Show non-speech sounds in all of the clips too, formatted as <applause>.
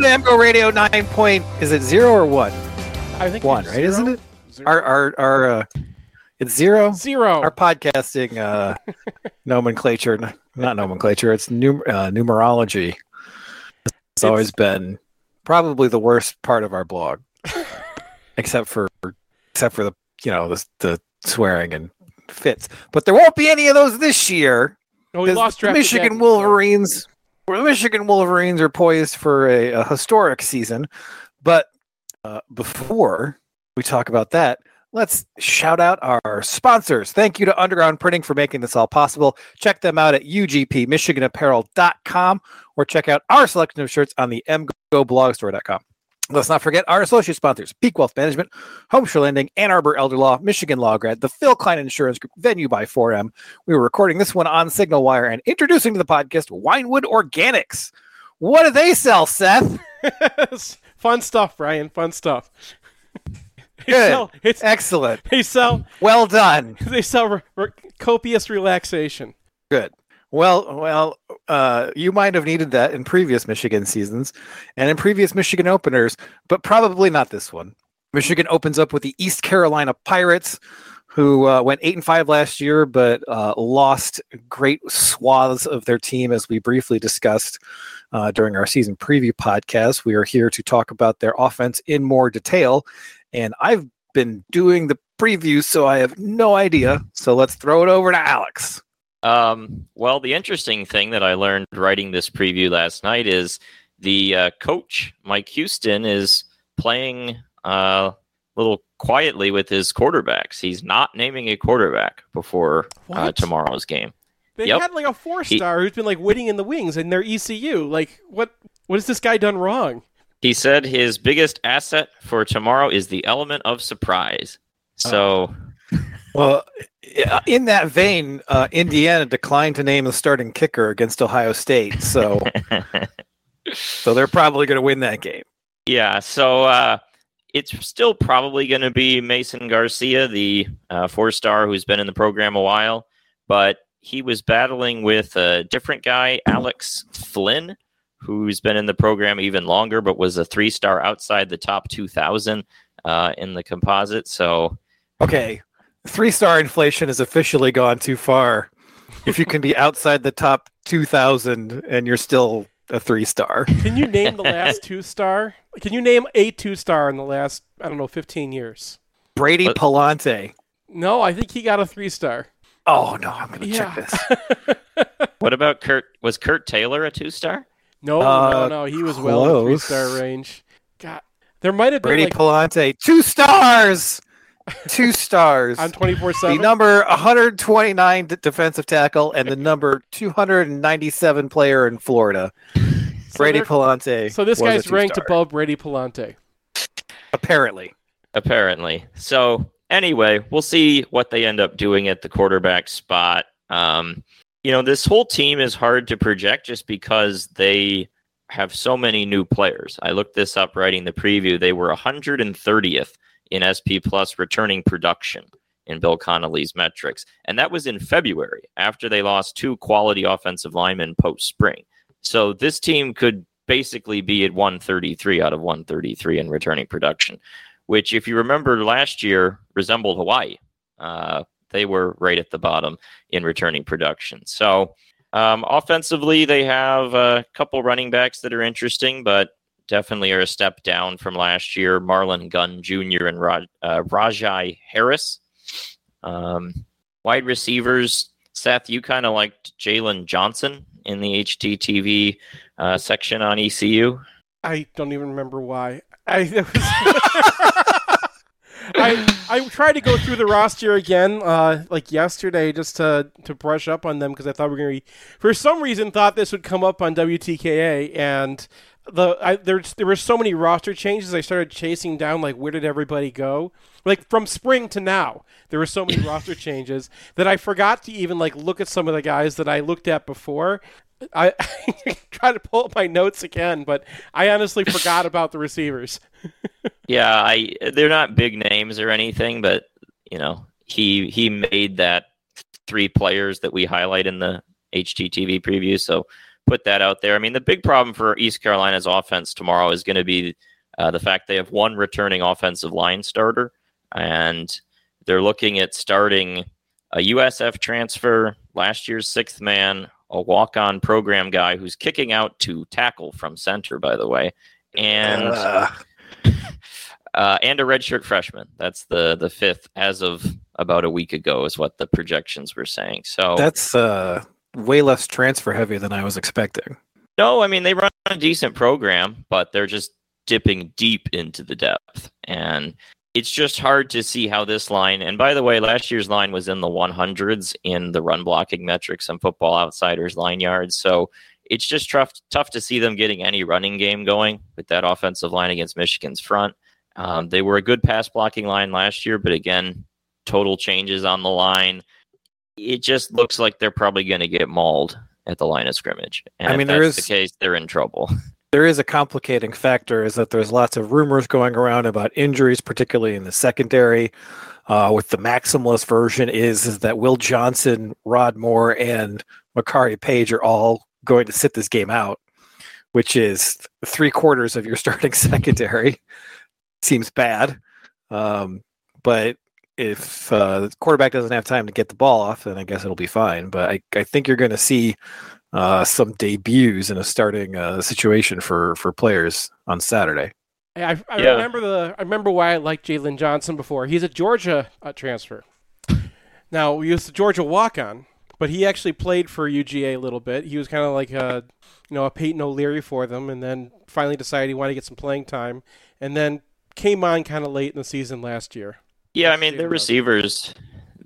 To Radio nine point. Is it zero or one? I think One, right? zero. Isn't it? Zero. Our our our uh, it's zero. Zero. Our podcasting uh, <laughs> nomenclature, not nomenclature. It's num- uh, numerology. It's It's- always been probably the worst part of our blog, <laughs> except for except for the you know the the swearing and fits. But there won't be any of those this year. oh, we lost the. Michigan. Wolverines. Well, the Michigan Wolverines are poised for a, a historic season, but uh, before we talk about that, let's shout out our sponsors. Thank you to Underground Printing for making this all possible. Check them out at ugpmichiganapparel.com or check out our selection of shirts on the mgoblogstore.com. Let's not forget our associate sponsors Peak Wealth Management, HomeSure Lending, Ann Arbor Elder Law, Michigan Law Grad, the Phil Klein Insurance Group, Venue by 4M. We were recording this one on SignalWire and introducing to the podcast Winewood Organics. What do they sell, Seth? <laughs> Fun stuff, Brian. Fun stuff. <laughs> They Good. sell, it's, Excellent. they sell. Well done. <laughs> They sell re- re- copious relaxation. Good. Well, well, uh, you might have needed that in previous Michigan seasons and in previous Michigan openers, but probably not this one. Michigan opens up with the East Carolina Pirates, who uh, went eight and five last year, but uh, lost great swaths of their team, as we briefly discussed uh, during our season preview podcast. We are here to talk about their offense in more detail, and I've been doing the preview, so I have no idea. So let's throw it over to Alex. Um, well, the interesting thing that I learned writing this preview last night is the uh, coach, Mike Houston, is playing uh, a little quietly with his quarterbacks. He's not naming a quarterback before uh, tomorrow's game. They Yep. had like a four star who's been like waiting in the wings in their ECU. Like, what? What has this guy done wrong? He said his biggest asset for tomorrow is the element of surprise. So, Well, in that vein, uh, Indiana declined to name the starting kicker against Ohio State, so <laughs> so they're probably going to win that game. Yeah, so uh, it's still probably going to be Mason Garcia, the uh, four star who's been in the program a while, but he was battling with a different guy, Alex Flynn, who's been in the program even longer, but was a three star outside the top 2,000 uh, in the composite. So, Okay, three star inflation has officially gone too far. If you can be outside the top two thousand and you're still a three star, Can you name the last two star? Can you name a two star in the last I don't know fifteen years? Brady What- Pallante. No, I think he got a three star. Oh no, I'm going to Yeah. check this. <laughs> what about Kurt? Was Kurt Taylor a two star? No, Uh, no, no. He was well in three star range. God, there might have been Brady like Pallante, two stars, two stars. on twenty four 7. the number 129 d- defensive tackle and the number 297 player in Florida. Brady Pallante. So this guy's ranked above Brady Pallante. Apparently. apparently. So anyway, we'll see what they end up doing at the quarterback spot. Um, you know, this whole team is hard to project just because they have so many new players. I looked this up writing the preview. They were 130th in SP Plus returning production in Bill Connelly's metrics, and that was in February after they lost two quality offensive linemen post spring. So this team could basically be at 133 out of 133 in returning production which, if you remember last year, resembled Hawaii. Uh, they were right at the bottom in returning production. So, um, offensively, they have a couple running backs that are interesting, but definitely are a step down from last year. Marlon Gunn Jr. and uh, Rahjai Harris. Um, wide receivers, Seth, you kind of liked Jalen Johnson in the HTTV uh, section on ECU. I don't even remember why. I <laughs> was- <laughs> I I tried to go through the roster again, uh, like yesterday, just to to brush up on them because I thought we were gonna. Be, for some reason, thought this would come up on WTKA, and the I, there there were so many roster changes. I started chasing down like where did everybody go? Like from spring to now, there were so many <laughs> roster changes that I forgot to even like look at some of the guys that I looked at before. I, <laughs> I tried to pull up my notes again, but I honestly forgot about the receivers. <laughs> Yeah, I they're not big names or anything, but you know, he he made that three players that we highlight in the HTTV preview. So put that out there. I mean, the big problem for East Carolina's offense tomorrow is going to be uh, the fact they have one returning offensive line starter, and they're looking at starting a USF transfer, last year's sixth man, a walk on program guy who's kicking out to tackle from center, by the way, and. Uh. <laughs> Uh, and a redshirt freshman. That's the the fifth as of about a week ago, is what the projections were saying. So that's uh, way less transfer heavy than I was expecting. No, I mean they run a decent program, but they're just dipping deep into the depth, and it's just hard to see how this line. And by the way, last year's line was in the 100s in the run blocking metrics and Football Outsiders line yards. So it's just tough tough to see them getting any running game going with that offensive line against Michigan's front. Um, they were a good pass blocking line last year, but again, total changes on the line. It just looks like they're probably going to get mauled at the line of scrimmage. And I mean, there is the case; they're in trouble. <laughs> There is a complicating factor: is that there's lots of rumors going around about injuries, particularly in the secondary. Uh, with the maximalist version, is is that Will Johnson, Rod Moore, and Makari Paige are all going to sit this game out, which is three quarters of your <laughs> starting secondary seems bad. Um, but if uh, the quarterback doesn't have time to get the ball off, then I guess it'll be fine. But I, I think you're going to see uh, some debuts in a starting uh, situation for for players on Saturday. I, I yeah. remember the I remember why I liked Jalen Johnson before. He's a Georgia uh, transfer. Now he was the Georgia walk on, but he actually played for UGA a little bit. He was kind of like a you know a Peyton O'Leary for them, and then finally decided he wanted to get some playing time, and then came on kind of late in the season last year. Yeah, I mean their receivers,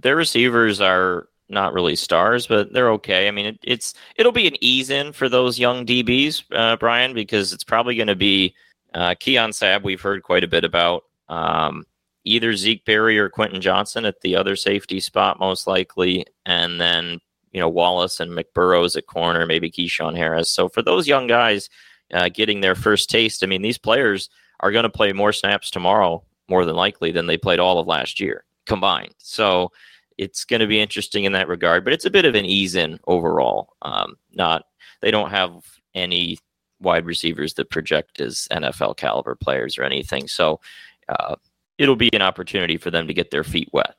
their receivers are not really stars, but they're okay. I mean it, it's it'll be an ease in for those young DBs, uh, Brian, because it's probably going to be uh, Keon Sabb. We've heard quite a bit about um, either Zeke Berry or Quinten Johnson at the other safety spot, most likely, and then you know Wallace and McBurrows at corner, maybe Keyshawn Harris. So for those young guys uh, getting their first taste, I mean these players are going to play more snaps tomorrow, more than likely, than they played all of last year combined. So it's going to be interesting in that regard, but it's a bit of an ease in overall. Um, not they don't have any wide receivers that project as NFL caliber players or anything. So uh, it'll be an opportunity for them to get their feet wet.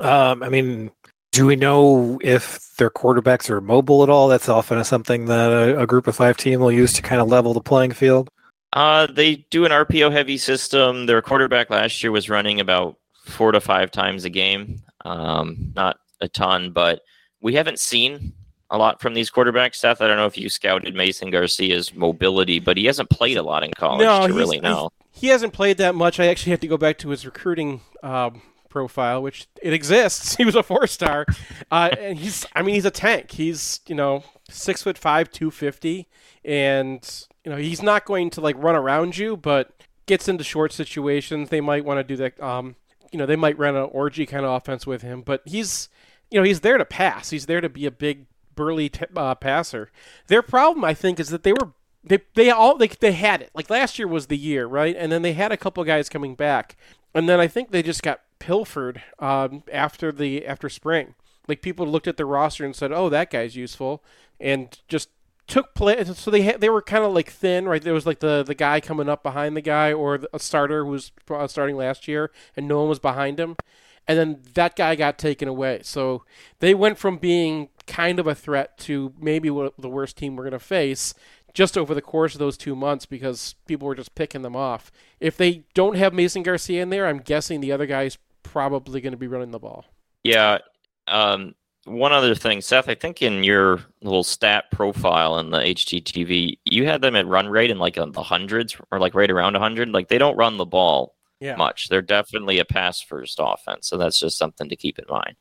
Um, I mean, do we know if their quarterbacks are mobile at all? That's often something that a, a group of five team will use to kind of level the playing field. Uh, they do an RPO heavy system. Their quarterback last year was running about four to five times a game. Um, not a ton, but we haven't seen a lot from these quarterbacks. Seth, I don't know if you scouted Mason Garcia's mobility, but he hasn't played a lot in college no, to really know. He hasn't played that much. I actually have to go back to his recruiting um, profile, which it exists. <laughs> He was a four star, uh, and he's. I mean, he's a tank. He's you know six foot five, two fifty, and you know, he's not going to like run around you, but gets into short situations. They might want to do that. Um, you know, they might run an orgy kind of offense with him, but he's, you know, he's there to pass. He's there to be a big burly t- uh, passer. Their problem, I think, is that they were they they all they they had it. Like last year was the year, right? And then they had a couple guys coming back, and then I think they just got pilfered um, after the after spring. Like people looked at the roster and said, "Oh, that guy's useful," and just took play. So they ha- they were kind of like thin, right? There was like the the guy coming up behind the guy, or a starter who was uh, starting last year, and no one was behind him. And then that guy got taken away. So they went from being kind of a threat to maybe the worst team we're going to face just over the course of those two months because people were just picking them off. If they don't have Mason Garcia in there, I'm guessing the other guy's probably going to be running the ball. Yeah. Um, one other thing, Seth, I think in your little stat profile in the HTTV, you had them at run rate in like the hundreds or like right around 100. Like they don't run the ball yeah. much. They're definitely a pass first offense. So that's just something to keep in mind.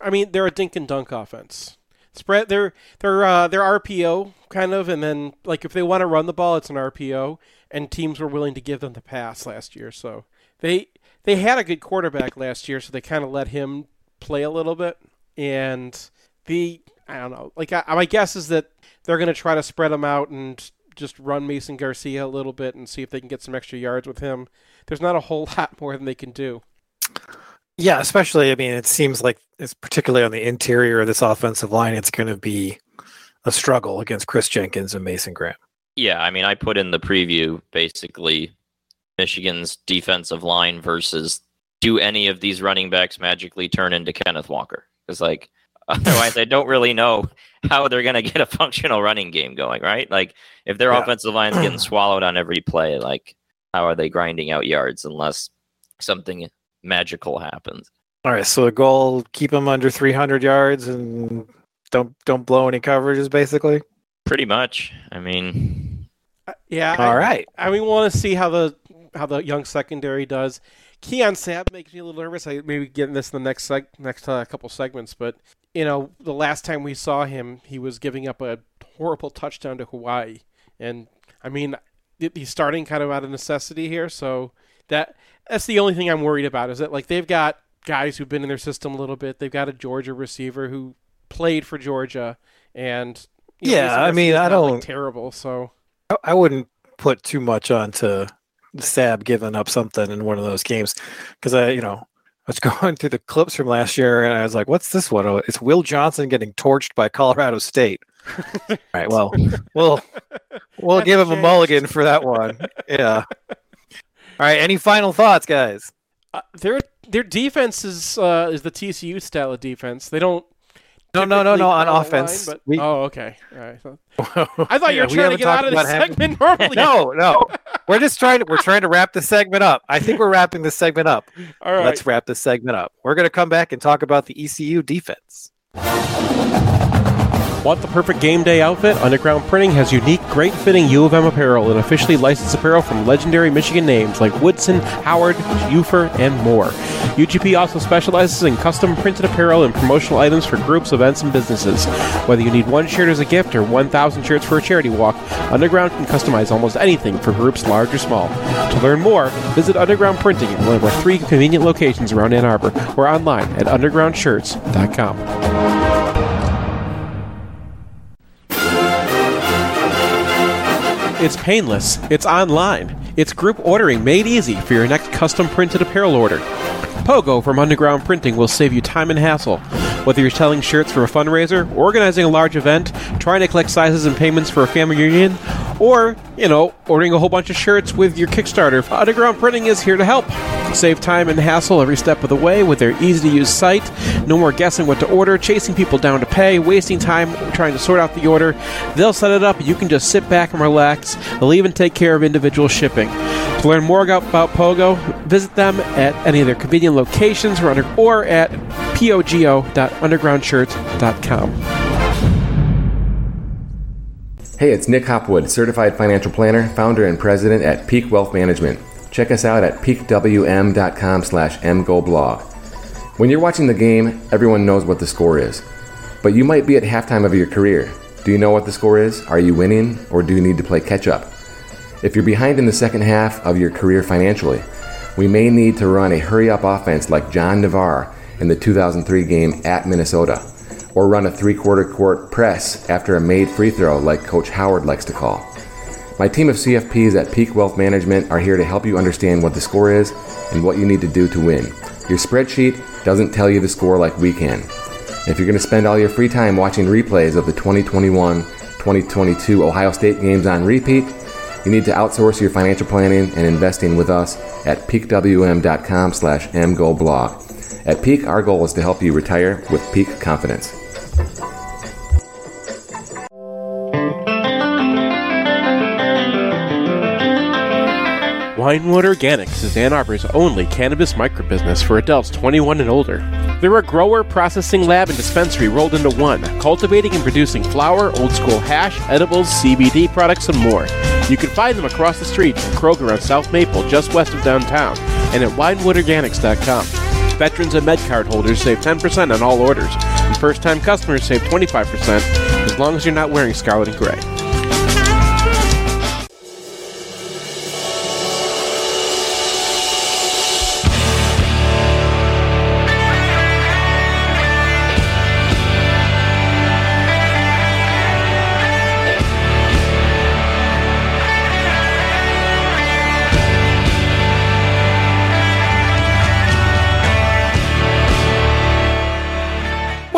I mean, they're a dink and dunk offense. Spread they're they're uh, they're RPO kind of, and then like if they want to run the ball, it's an RPO, and teams were willing to give them the pass last year. So they they had a good quarterback last year, so they kind of let him play a little bit and the I don't know. Like I, my guess is that they're going to try to spread them out and just run Mason Garcia a little bit and see if they can get some extra yards with him. There's not a whole <laughs> lot more than they can do. Yeah, especially I mean, it seems like it's particularly on the interior of this offensive line. It's going to be a struggle against Kris Jenkins and Mason Graham. Yeah, I mean, I put in the preview basically Michigan's defensive line versus do any of these running backs magically turn into Kenneth Walker? Because like <laughs> otherwise, I don't really know how they're going to get a functional running game going, right? Like if their Yeah. offensive line's getting <clears throat> swallowed on every play, like how are they grinding out yards unless something magical happens? All right, so the goal keep them under 300 yards and don't don't blow any coverages, basically. Pretty much. I mean, Uh, yeah. I- All right. I mean, want to see how the how the young secondary does. Keon Sabb makes me a little nervous. I maybe get this in the next seg- next uh, couple segments, but you know, the last time we saw him, he was giving up a horrible touchdown to Hawaii, and I mean, he's starting kind of out of necessity here. So that that's the only thing I'm worried about. Is that like they've got guys who've been in their system a little bit. They've got a Georgia receiver who played for Georgia, and you know, Yeah, I mean, I not, like, don't- terrible. So I- I wouldn't put too much onto Sabb giving up something in one of those games because I, you know, I was <laughs> going through the clips from last year and I was like, "What's this one? Oh, it's Will Johnson getting torched by Colorado State." <laughs> All right, well, we'll we'll give him a mulligan for that one. Yeah. All right. Any final thoughts, guys? Uh, their their defense is uh, is the TCU style of defense. They don't. No, no, no, no. On play line, offense, but- we- oh, okay. All right. <laughs> I thought you Yeah, were we trying to get out of this segment normally. no, no. We're just trying to we're trying to wrap the segment up. I think we're wrapping this segment up. All right. Let's wrap this segment up. We're going to come back and talk about the ECU defense. Want the perfect game day outfit? Underground Printing has unique, great fitting U of M apparel and officially licensed apparel from legendary Michigan names like Woodson, Howard, Ufer, and more. UGP also specializes in custom printed apparel and promotional items for groups, events, and businesses. Whether you need one shirt as a gift or 1,000 shirts for a charity walk, Underground can customize almost anything for groups large or small. To learn more, visit Underground Printing at one of our three convenient locations around Ann Arbor or online at undergroundshirts.com. It's painless. It's online. It's group ordering made easy for your next custom printed apparel order. Pogo from Underground Printing will save you time and hassle. Whether you're selling shirts for a fundraiser, organizing a large event, trying to collect sizes and payments for a family reunion, or, you know, ordering a whole bunch of shirts with your Kickstarter, Underground Printing is here to help. Save time and hassle every step of the way with their easy to use site. No more guessing what to order, chasing people down to pay, wasting time trying to sort out the order. They'll set it up, you can just sit back and relax. They'll even take care of individual shipping. To learn more about Pogo, visit them at any of their convenient locations or, under, or at pogo.undergroundshirts.com. Hey, it's Nick Hopwood, certified financial planner, founder and president at Peak Wealth Management. Check us out at peakwm.com slash mgoblog. When you're watching the game, everyone knows what the score is. But you might be at halftime of your career. Do you know what the score is? Are you winning or do you need to play catch up? If you're behind in the second half of your career financially, we may need to run a hurry up offense like John Navarre in the 2003 game at Minnesota, or run a three quarter court press after a made free throw like Coach Howard likes to call. My team of CFPs at Peak Wealth Management are here to help you understand what the score is and what you need to do to win. Your spreadsheet doesn't tell you the score like we can. If you're going to spend all your free time watching replays of the 2021 2022 Ohio State games on repeat, you need to outsource your financial planning and investing with us at peakwm.com slash mgoblog. At Peak, our goal is to help you retire with peak confidence. Winewood Organics is Ann Arbor's only cannabis microbusiness for adults 21 and older. They're a grower, processing lab, and dispensary rolled into one, cultivating and producing flower, old school hash, edibles, CBD products, and more. You can find them across the street from Kroger on South Maple, just west of downtown, and at winewoodorganics.com. Veterans and MedCard holders save 10% on all orders, and first time customers save 25% as long as you're not wearing scarlet and gray.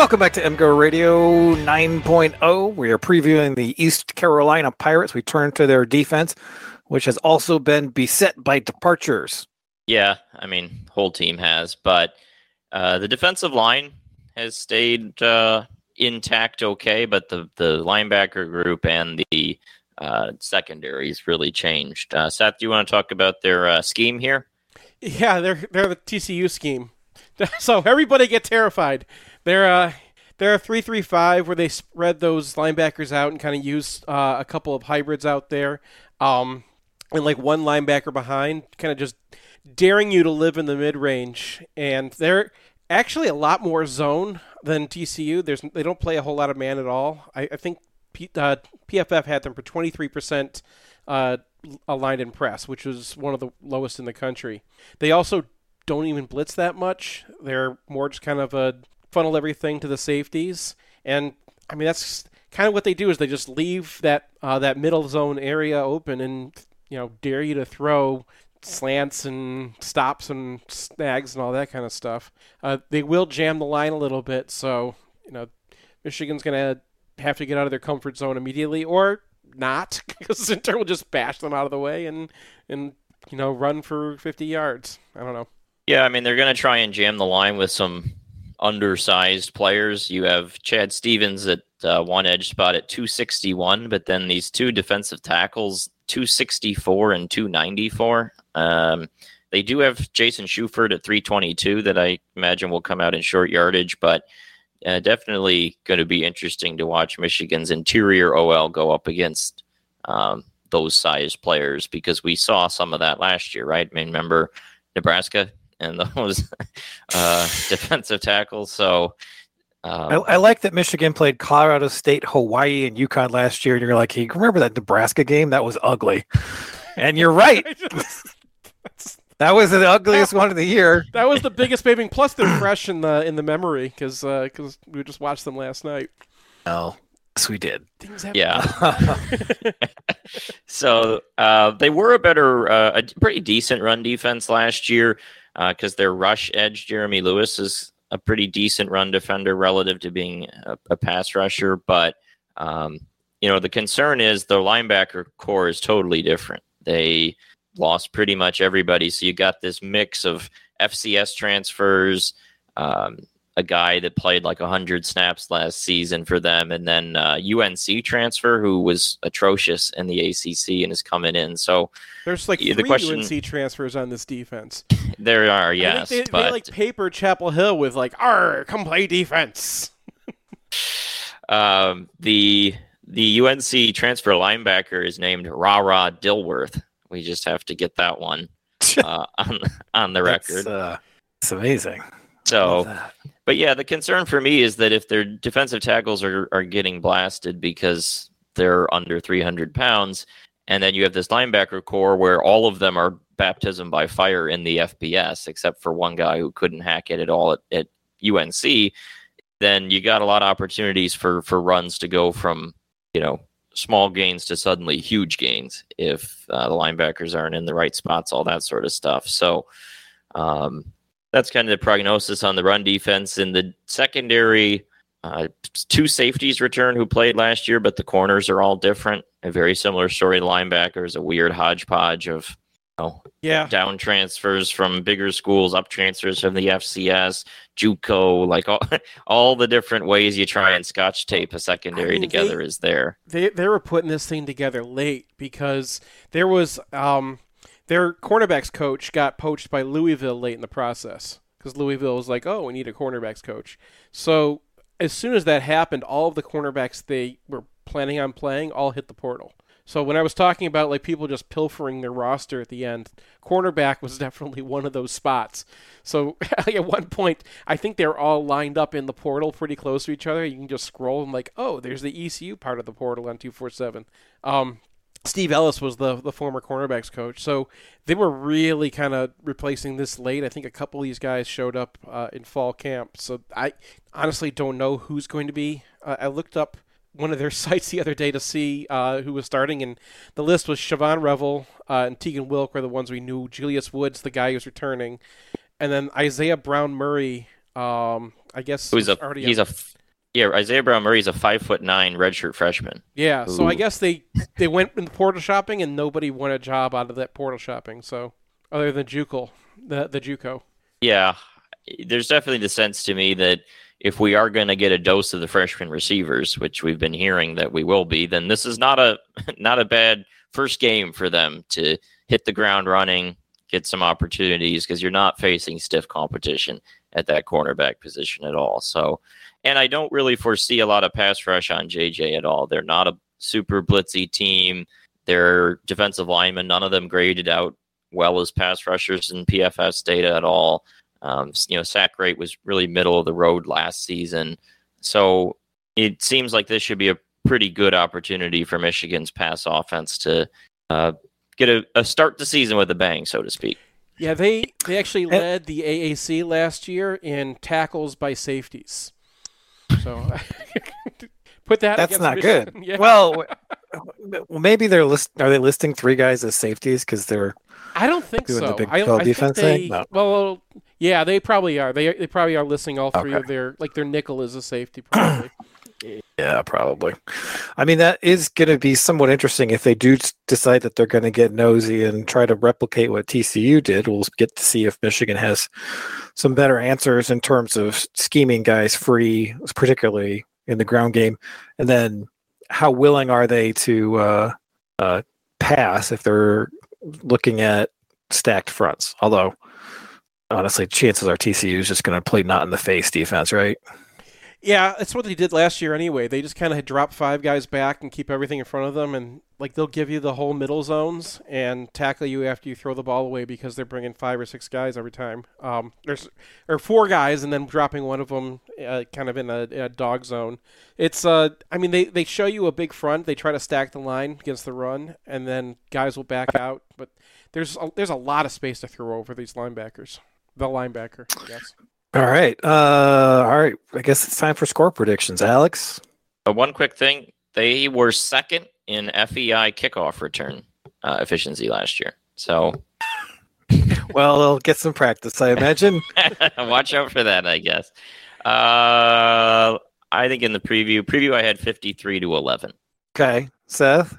Welcome back to MGO Radio 9.0. We are previewing the East Carolina Pirates. We turn to their defense, which has also been beset by departures. Yeah, I mean, whole team has, but uh, the defensive line has stayed uh, intact okay, but the, the linebacker group and the uh, secondaries really changed. Uh, Seth, do you want to talk about their uh, scheme here? Yeah, they're they're the TCU scheme. <laughs> so everybody get terrified. They're uh they're a three three five where they spread those linebackers out and kind of use uh, a couple of hybrids out there, um, and like one linebacker behind, kind of just daring you to live in the mid range. And they're actually a lot more zone than TCU. There's they don't play a whole lot of man at all. I, I think P, uh, PFF had them for twenty three percent uh, aligned in press, which was one of the lowest in the country. They also don't even blitz that much. They're more just kind of a funnel everything to the safeties, and I mean that's kind of what they do is they just leave that uh, that middle zone area open and you know dare you to throw slants and stops and snags and all that kind of stuff. Uh, they will jam the line a little bit, so you know Michigan's gonna have to get out of their comfort zone immediately, or not, <laughs> because Center will just bash them out of the way and and you know run for 50 yards. I don't know. Yeah, I mean they're going to try and jam the line with some undersized players. You have Chad Stevens at uh, one edge spot at 261, but then these two defensive tackles, 264 and 294. Um, they do have Jason Shuford at 322 that I imagine will come out in short yardage, but uh, definitely going to be interesting to watch Michigan's interior OL go up against um, those size players because we saw some of that last year, right? I mean, remember Nebraska and <laughs> those uh, defensive tackles. So um, I, I, like that Michigan played Colorado State, Hawaii, and UConn last year, and you're like, hey, remember that Nebraska game? That was ugly. and you're <laughs> right. that was the ugliest one of the year. That was the biggest baby. Plus, they're fresh in the in the memory because because uh, we just watched them last night. Oh, yes, we did. Yeah. <laughs> so uh, they were a better, uh, a pretty decent run defense last year because uh, their rush edge, Jeremy Lewis, is a pretty decent run defender relative to being a, a pass rusher. But, um, you know, the concern is the linebacker core is totally different. They lost pretty much everybody. So you got this mix of FCS transfers, um, a guy that played like 100 snaps last season for them, and then uh, UNC transfer who was atrocious in the ACC and is coming in. So there's like three the question, UNC transfers on this defense. <laughs> There are, yes, they, but they like paper Chapel Hill with like, "R, come play defense." <laughs> um, the the UNC transfer linebacker is named Rara Dilworth. We just have to get that one <laughs> uh, on on the record. Uh, it's amazing. So, but yeah, the concern for me is that if their defensive tackles are, are getting blasted because they're under 300 pounds, and then you have this linebacker core where all of them are baptism by fire in the FBS, except for one guy who couldn't hack it at all at, at UNC, then you got a lot of opportunities for for runs to go from you know small gains to suddenly huge gains if uh, the linebackers aren't in the right spots, all that sort of stuff. So. Um, that's kind of the prognosis on the run defense. In the secondary, uh, two safeties return who played last year, but the corners are all different. A very similar story to linebackers, a weird hodgepodge of you know, yeah. down transfers from bigger schools, up transfers from the FCS, JUCO, like all, <laughs> all the different ways you try and scotch tape a secondary I mean, together they, is there. They they were putting this thing together late because there was um their cornerbacks coach got poached by Louisville late in the process because Louisville was like, "Oh, we need a cornerbacks coach." So as soon as that happened, all of the cornerbacks they were planning on playing all hit the portal. So when I was talking about like people just pilfering their roster at the end, cornerback was <laughs> definitely one of those spots. So <laughs> at one point, I think they're all lined up in the portal pretty close to each other. You can just scroll and like, oh, there's the ECU part of the portal on two four seven. Um, Steve Ellis was the the former cornerbacks coach, so they were really kind of replacing this late. I think a couple of these guys showed up uh, in fall camp, so I honestly don't know who's going to be. Uh, I looked up one of their <laughs> sites the other day to see uh, who was starting, and the list was Shavon Revel uh, and Tegan Wilk were the ones we knew. Julius Woods, the guy who's returning, and then Isaiah Brown Murray. Um, I guess who's a already he's a Yeah, Isaiah Brown Murray's a five foot nine redshirt freshman. Yeah, so I guess they they went in portal shopping and nobody won a job out of that portal shopping. So other than JUCO, the the JUCO. Yeah, there's definitely the sense to me that if we are going to get a dose of the freshman receivers, which we've been hearing that we will be, then this is not a <laughs> not a bad first game for them to hit the ground running, get some opportunities because you're not facing stiff competition at that cornerback position at all. So, and I don't really foresee a lot of pass rush on JJ at all. They're not a super blitzy team. Their defensive linemen, none of them graded out well as pass rushers in PFF data at all. Um, you know, sack rate was really middle of the road last season. So it seems like this should be a pretty good opportunity for Michigan's pass offense to uh, get a, a start the season with a bang, so to speak. Yeah, they they actually led the AAC last year in tackles by safeties. So <laughs> put that. That's not Michigan. good. <laughs> Yeah. Well, well, maybe they're list. Are they listing three guys as safeties because they're I don't think doing the so. Big I, 12 I think defense they, thing? No. Well, yeah, they probably are. They they probably are listing all three Okay. of their like their nickel is a safety probably. <clears throat> Yeah, probably. I mean, that is going to be somewhat interesting if they do decide that they're going to get nosy and try to replicate what TCU did. We'll get to see if Michigan has some better answers in terms of scheming guys free, particularly in the ground game, and then how willing are they to uh, uh, pass if they're looking at stacked fronts? Although, honestly, chances are TCU is just going to play not in the face defense, right? Yeah, that's what they did last year anyway. They just kind of had drop five guys back and keep everything in front of them, and like they'll give you the whole middle zones and tackle you after you throw the ball away because they're bringing five or six guys every time. Um, there's or four guys and then dropping one of them uh, kind of in a, a dog zone. It's uh, I mean they they show you a big front. They try to stack the line against the run, and then guys will back out. But there's a, there's a lot of space to throw over these linebackers. The linebacker, yes. All right. Uh, all right. I guess it's time for score predictions. Alex. Uh, one quick thing they were second in FEI kickoff return uh, efficiency last year. So <laughs> Well, they'll get some practice, I imagine. <laughs> watch out for that, I guess. Uh, I think in the preview, preview I had 53 to 11. okay. Seth.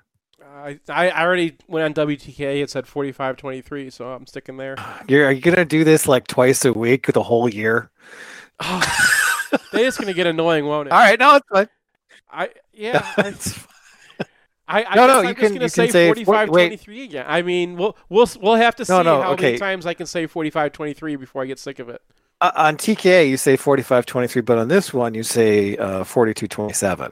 I, I already went on WTK. It said 45-23, so I'm sticking there. <sighs> You're, are you going to do this like twice a week the whole year? <sighs> It's gonna get annoying, won't it? All right. No, it's fine. I <laughs> yeah. I, It's. I, I No, no, I'm you just can- gonna you say say 45 wait. 23 again. I mean, we'll we'll we'll have to see No, no, how okay. many times I can say 45 23 before I get sick of it. Uh, on TKA, you say 45 23, but on this one, you say uh, 42 27.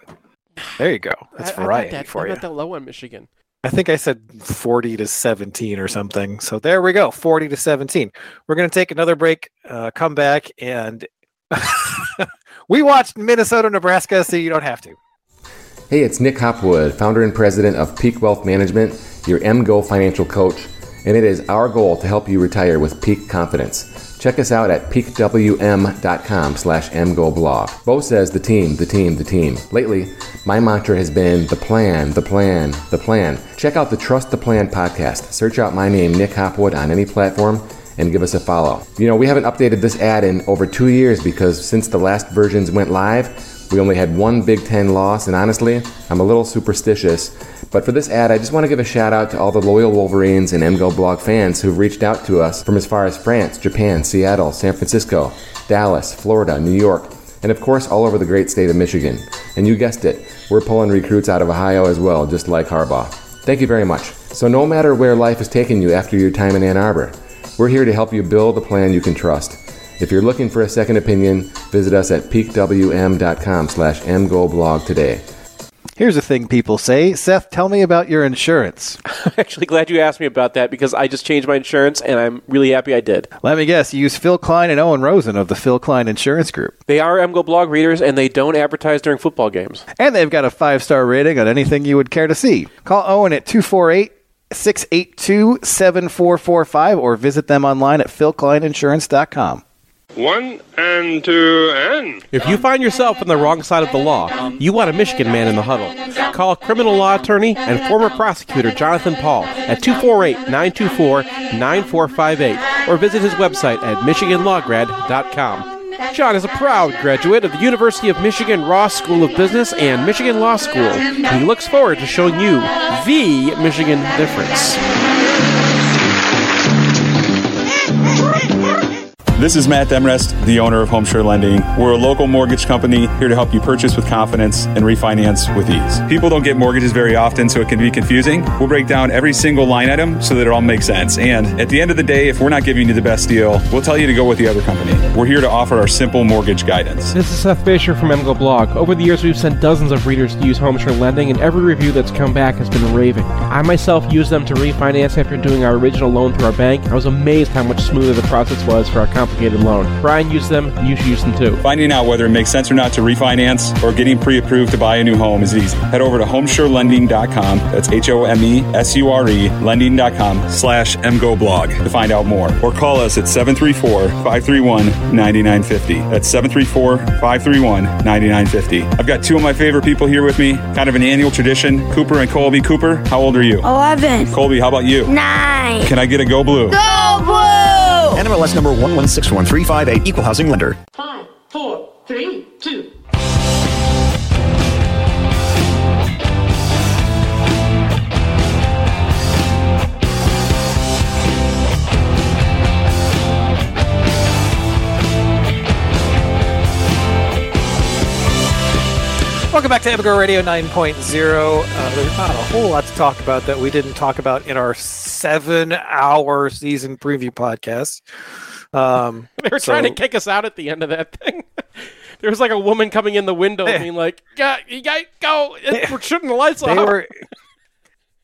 There you go. That's I, I'm variety that, for I'm you. not that low on Michigan. I think I said 40 to 17 or something. So there we go, 40 to 17. We're going to take another break, uh, come back, and <laughs> we watched Minnesota, Nebraska, so you don't have to. Hey, it's Nick Hopwood, founder and president of Peak Wealth Management, your MGO financial coach, and it is our goal to help you retire with peak confidence. Check us out at peakwm.com slash mgoblog. Bo says the team, the team, the team. Lately, my mantra has been the plan, the plan, the plan. Check out the Trust the Plan podcast. Search out my name, Nick Hopwood, on any platform and give us a follow. You know, we haven't updated this ad in over two years because since the last versions went live, we only had one Big Ten loss, and honestly, I'm a little superstitious. But for this ad, I just want to give a shout out to all the loyal Wolverines and MGO blog fans who've reached out to us from as far as France, Japan, Seattle, San Francisco, Dallas, Florida, New York, and of course all over the great state of Michigan. And you guessed it, we're pulling recruits out of Ohio as well, just like Harbaugh. Thank you very much. So, no matter where life has taken you after your time in Ann Arbor, we're here to help you build a plan you can trust. If you're looking for a second opinion, visit us at peakwm.com slash mgoblog today. Here's a thing people say Seth, tell me about your insurance. <laughs> I'm actually, glad you asked me about that because I just changed my insurance and I'm really happy I did. Let me guess, you use Phil Klein and Owen Rosen of the Phil Klein Insurance Group. They are MGO blog readers and they don't advertise during football games. And they've got a five star rating on anything you would care to see. Call Owen at 248 682 7445 or visit them online at philkleininsurance.com. One and two and. If you find yourself on the wrong side of the law, you want a Michigan man in the huddle. Call criminal law attorney and former prosecutor Jonathan Paul at 248 924 9458 or visit his website at MichiganLawGrad.com. John is a proud graduate of the University of Michigan Ross School of Business and Michigan Law School. He looks forward to showing you the Michigan difference. This is Matt Demrest, the owner of HomeSure Lending. We're a local mortgage company here to help you purchase with confidence and refinance with ease. People don't get mortgages very often, so it can be confusing. We'll break down every single line item so that it all makes sense. And at the end of the day, if we're not giving you the best deal, we'll tell you to go with the other company. We're here to offer our simple mortgage guidance. This is Seth Fisher from MGO Blog. Over the years, we've sent dozens of readers to use HomeSure Lending, and every review that's come back has been raving. I myself used them to refinance after doing our original loan through our bank. I was amazed how much smoother the process was for our complicated loan. Brian used them, you should use them too. Finding out whether it makes sense or not to refinance or getting pre approved to buy a new home is easy. Head over to homesurelending.com. That's H O M E S U R E lending.com slash MGO blog to find out more. Or call us at 734 531 9950. That's 734 531 9950. I've got two of my favorite people here with me, kind of an annual tradition Cooper and Colby. Cooper, how old are you? 11. Colby, how about you? 9. Can I get a go blue? Go Blue! NMLS number 11611358, Equal Housing Lender. Five, four, three, two. Welcome back to MGoRadio 9.0. Uh, there's not a whole lot to talk about that we didn't talk about in our seven hour season preview podcast. Um, <laughs> They were trying to kick us out at the end of that thing. <laughs> there was like a woman coming in the window being like, "Yeah, you guys go. We're shutting the lights they off." were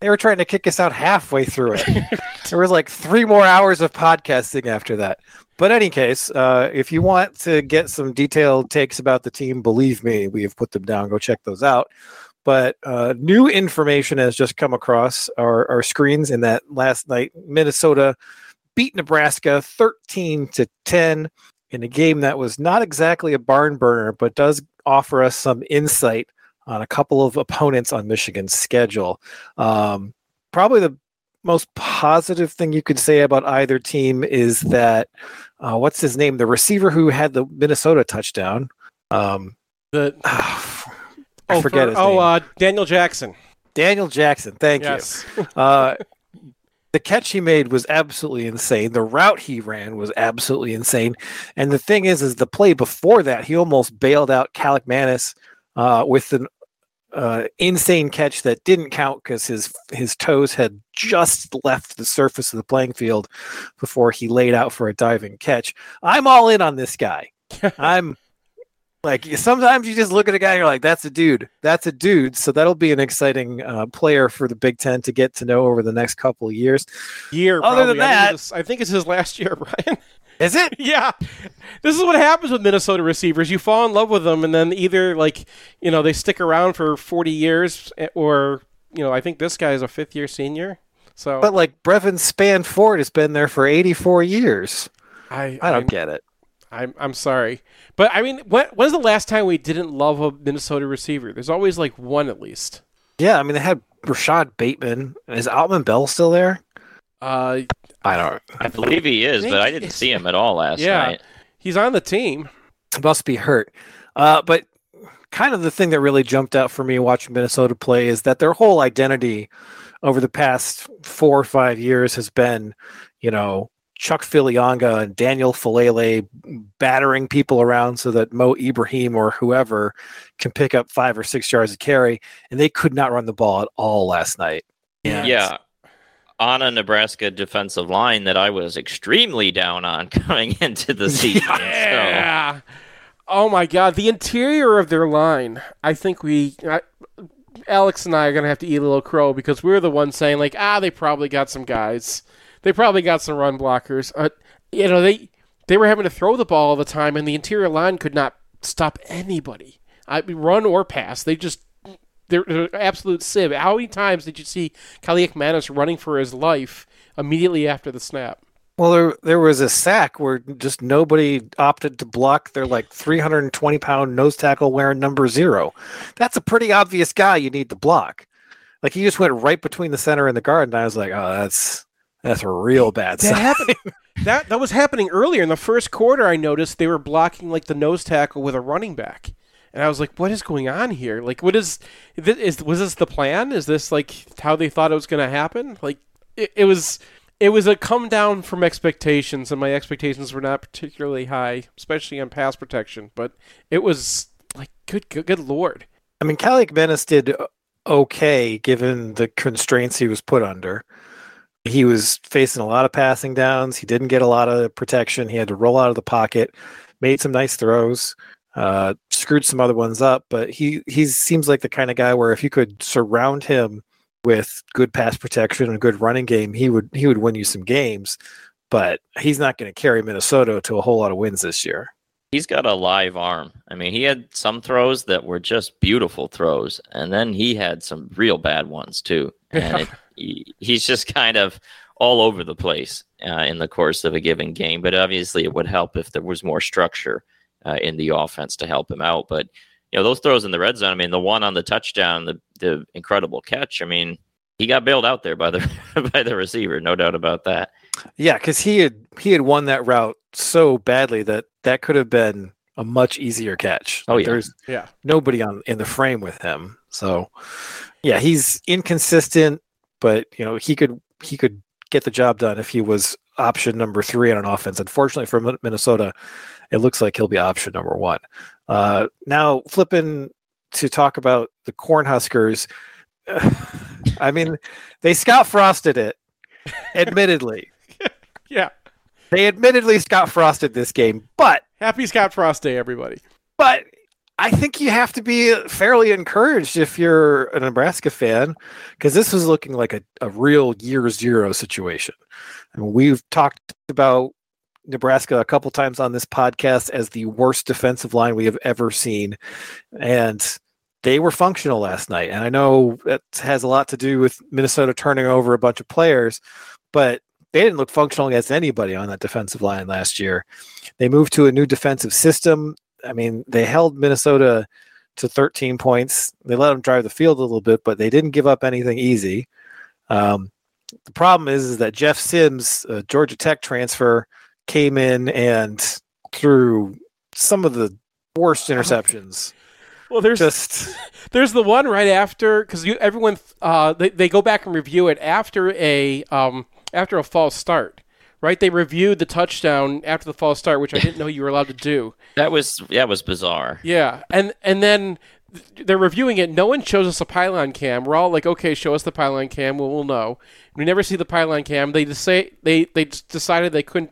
they were trying to kick us out halfway through it. <laughs> there was like three more hours of podcasting after that. But any case, uh, if you want to get some detailed takes about the team, believe me, we have put them down. Go check those out. But uh, new information has just come across our, our screens in that last night Minnesota beat Nebraska 13 to 10 in a game that was not exactly a barn burner, but does offer us some insight on a couple of opponents on Michigan's schedule. Um, probably the most positive thing you could say about either team is that uh, what's his name? The receiver who had the Minnesota touchdown. Um, the, <sighs> I oh, forget for- his oh, uh, Daniel Jackson. Daniel Jackson. Thank yes. you. <laughs> Uh, the catch he made was absolutely insane. The route he ran was absolutely insane. And the thing is, is the play before that, he almost bailed out Kaliakmanis uh, with an uh, insane catch that didn't count because his his toes had just left the surface of the playing field before he laid out for a diving catch. I'm all in on this guy. <laughs> I'm like sometimes you just look at a guy and you're like, that's a dude. That's a dude. So that'll be an exciting uh, player for the Big Ten to get to know over the next couple of years. Year. Other than probably. I think that- it's- I think it's his last year, <laughs> Brian. Is it? <laughs> yeah, this is what happens with Minnesota receivers. You fall in love with them, and then either like you know they stick around for forty years, eh, or you know I think this guy is a fifth year senior. So But like Brevyn Spann-Ford has been there for 84 years. I I don't I'm- get it. I'm I'm sorry, but I mean, when when's the last time we didn't love a Minnesota receiver? There's always like one at least. Yeah, I mean they had Rashod Bateman. Is Autman-Bell still there? Uh, I don't. I believe he is, but I didn't see him at all last yeah, night. he's on the team. must be hurt. Uh, but kind of the thing that really jumped out for me watching Minnesota play is that their whole identity over the past four or five years has been, you know, Chuck Filiaga and Daniel Faalele battering people around so that Mo Ibrahim or whoever can pick up five or six yards of carry, and they could not run the ball at all last night. And- Yeah. On a Nebraska defensive line that I was extremely down on <laughs> coming into the <laughs> season. So, Yeah. Oh my God, the interior of their line. I think we, I, Alex and I are gonna have to eat a little crow because we are the ones saying like, ah, they probably got some guys. They probably got some run blockers. Uh, you know, they they were having to throw the ball all the time, and the interior line could not stop anybody. I run or pass. They just they're, they're absolute sieve. How many times did you see Kaliakmanis running for his life immediately after the snap? Well, there there was a sack where just nobody opted to block their like 320 pound nose tackle wearing number zero. That's a pretty obvious guy you need to block. Like he just went right between the center and the guard, and I was like, oh, that's that's a real bad That sign. happened. <laughs> that that was happening earlier in the first quarter. I noticed they were blocking like the nose tackle with a running back, and I was like, "What is going on here? Like, what is this? is was this the plan? Is this like how they thought it was going to happen? Like, it, it was." It was a come down from expectations, and my expectations were not particularly high, especially on pass protection. But it was like, good, good, good lord! I mean, Kaliakmanis did okay given the constraints he was put under. He was facing a lot of passing downs. He didn't get a lot of protection. He had to roll out of the pocket, made some nice throws, uh, screwed some other ones up. But he he seems like the kind of guy where if you could surround him with good pass protection and good running game, he would he would win you some games. But he's not going to carry Minnesota to a whole lot of wins this year. He's got a live arm. I mean, he had some throws that were just beautiful throws, and then he had some real bad ones too. <laughs> And it, he, he's just kind of all over the place uh, in the course of a given game. But obviously, it would help if there was more structure uh, in the offense to help him out. But you know, those throws in the red zone. I mean, the one on the touchdown, the the incredible catch. I mean, he got bailed out there by the <laughs> by the receiver, no doubt about that. Yeah, because he had he had won that route so badly that that could have been a much easier catch. Oh, yeah. there's Yeah, nobody on in the frame with him. So, yeah, he's inconsistent, but you know he could he could get the job done if he was option number three on an offense. Unfortunately for Minnesota, it looks like he'll be option number one. Uh, now flipping to talk about the Cornhuskers. <sighs> I mean, they Scott Frosted it, <laughs> admittedly. yeah. They admittedly Scott Frosted this game, but Happy Scott Frost Day, everybody. but I think you have to be fairly encouraged if you're a Nebraska fan, because this was looking like a, a real year zero situation. I mean, we've talked about Nebraska a couple times on this podcast as the worst defensive line we have ever seen. And they were functional last night. And I know that has a lot to do with Minnesota turning over a bunch of players, but they didn't look functional against anybody on that defensive line last year. They moved to a new defensive system. I mean, they held Minnesota to 13 points. They let them drive the field a little bit, but they didn't give up anything easy. Um, the problem is, is that Jeff Sims, Georgia Tech transfer, came in and threw some of the worst interceptions. Well, there's Just <laughs> there's the one right after because everyone uh, they they go back and review it after a um after a false start, right? They reviewed the touchdown after the false start, which I didn't know you were allowed to do. <laughs> That was that was bizarre. Yeah, and and then they're reviewing it. No one shows us a pylon cam. We're all like, okay, show us the pylon cam. We'll, we'll know. We never see the pylon cam. They just say they they decided they couldn't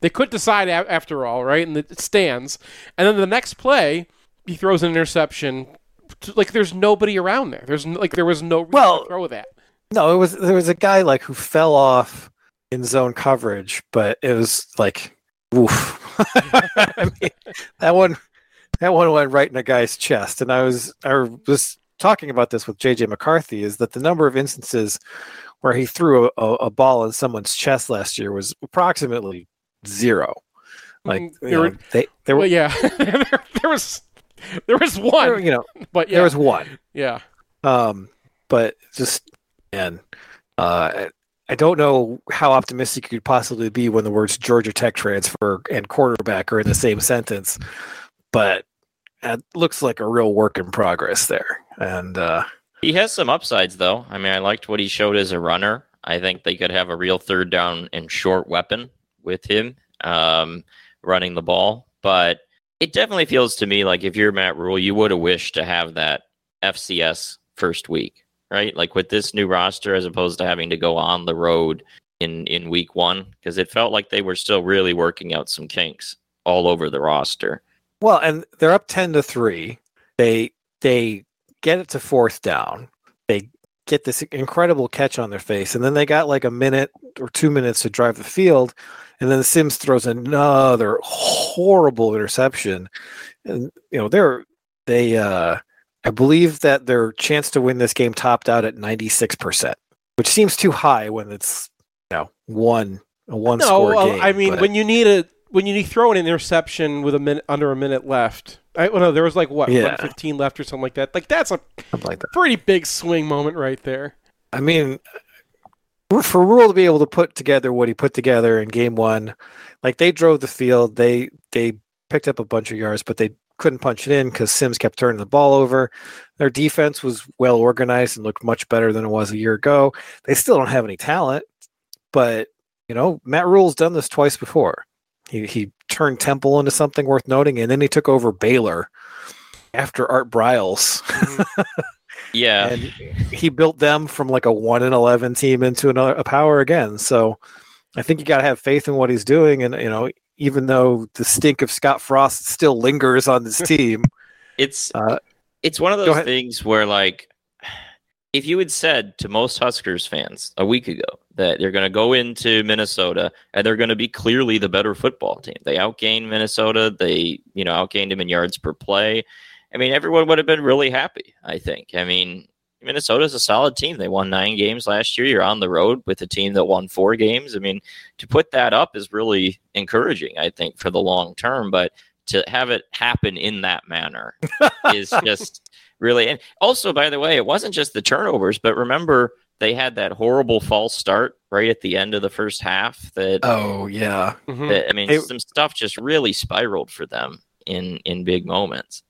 they couldn't decide a- after all, right? And it stands. And then the next play, he throws an interception. Like there's nobody around there. There's no, like there was no reason Well- to throw that. no, it was there was a guy like who fell off in zone coverage, but it was like, oof. <laughs> I mean, that one, that one went right in a guy's chest, and I was I was talking about this with JJ McCarthy. Is that the number of instances where he threw a, a, a ball in someone's chest last year was approximately zero. Like Mm, you there know, were- they there were Well, yeah, there, <laughs> there was there was there- one, you know <laughs> but yeah, there was one. yeah. Um, but just and uh, I- I don't know how optimistic you could possibly be when the words Georgia Tech transfer and quarterback are in the same sentence, but it looks like a real work in progress there. And uh, He has some upsides, though. I mean, I liked what he showed as a runner. I think they could have a real third down and short weapon with him um, running the ball. But it definitely feels to me like if you're Matt Rhule, you would have wished to have that FCS first week, right? Like with this new roster, as opposed to having to go on the road in in week one, because it felt like they were still really working out some kinks all over the roster. well, and they're up ten to three. They they get it to fourth down. Get this incredible catch on their face, and then they got like a minute or two minutes to drive the field, and then Sims throws another horrible interception, and you know they're they uh I believe that their chance to win this game topped out at ninety six percent, which seems too high when it's you know one a one No, score well, game. I mean but- when you need a when you need throw an interception with a minute under a minute left. I well, no, there was like what Yeah. 115 left or something like that. Like that's a like that. pretty big swing moment right there. I mean, for Rhule to be able to put together what he put together in game one, like they drove the field, they they picked up a bunch of yards, but they couldn't punch it in because Sims kept turning the ball over. Their defense was well organized and looked much better than it was a year ago. They still don't have any talent, but you know Matt Rhule's done this twice before. He he turned Temple into something worth noting, and then he took over Baylor after Art Briles. <laughs> Yeah. and he built them from like a one and eleven team into another a power again. So I think you got to have faith in what he's doing, and you know, even though the stink of Scott Frost still lingers on this <laughs> team, It's uh, it's one of those things where like if you had said to most Huskers fans a week ago that they're going to go into Minnesota and they're going to be clearly the better football team. They outgained Minnesota, they, you know, outgained them in yards per play. I mean, everyone would have been really happy, I think. I mean, Minnesota's a solid team. They won 9 games last year. You're on the road with a team that won 4 games. I mean, to put that up is really encouraging, I think, for the long term, but to have it happen in that manner <laughs> is just really and also by the way it wasn't just the turnovers but remember they had that horrible false start right at the end of the first half that, oh yeah, Mhm. that- i mean It- some stuff just really spiraled for them in in big moments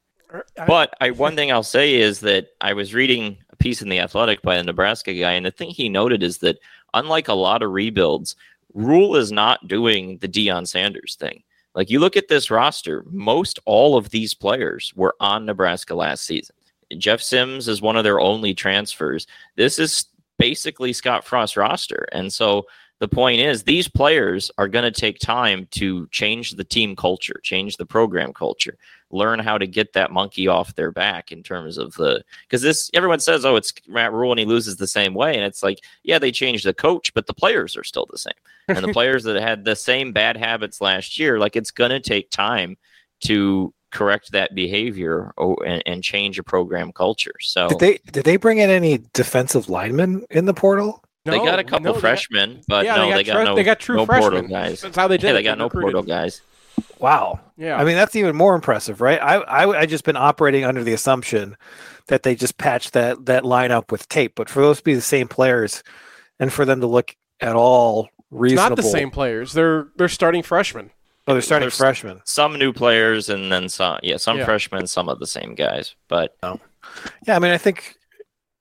I- but I one thing I'll say is that I was reading a piece in the Athletic by a Nebraska guy, and the thing he noted is that unlike a lot of rebuilds, Rhule is not doing the Deion Sanders thing. Like you look at this roster, most all of these players were on Nebraska last season. Jeff Sims is one of their only transfers. This is basically Scott Frost's roster, and so the point is these players are going to take time to change the team culture, change the program culture learn how to get that monkey off their back in terms of the because this everyone says oh it's Matt Rhule and he loses the same way. And it's like yeah they changed the coach but the players are still the same. And the <laughs> players that had the same bad habits last year like it's going to take time to correct that behavior oh, and, and change a program culture so did they did they bring in any defensive linemen in the portal? they No, got a couple no, they got- freshmen but yeah, no they got, they got tre- no they got true no portal guys That's how they did. yeah they got no recruited- portal guys Wow. Yeah, I mean, that's even more impressive, right? I, I I just been operating under the assumption that they just patched that that lineup with tape, but for those to be the same players, and for them to look at all it's reasonable, not the same players. They're they're starting freshmen. Oh, they're starting There's- freshmen. some new players and then some yeah some Yeah. freshmen some of the same guys but oh. Yeah, I mean, I think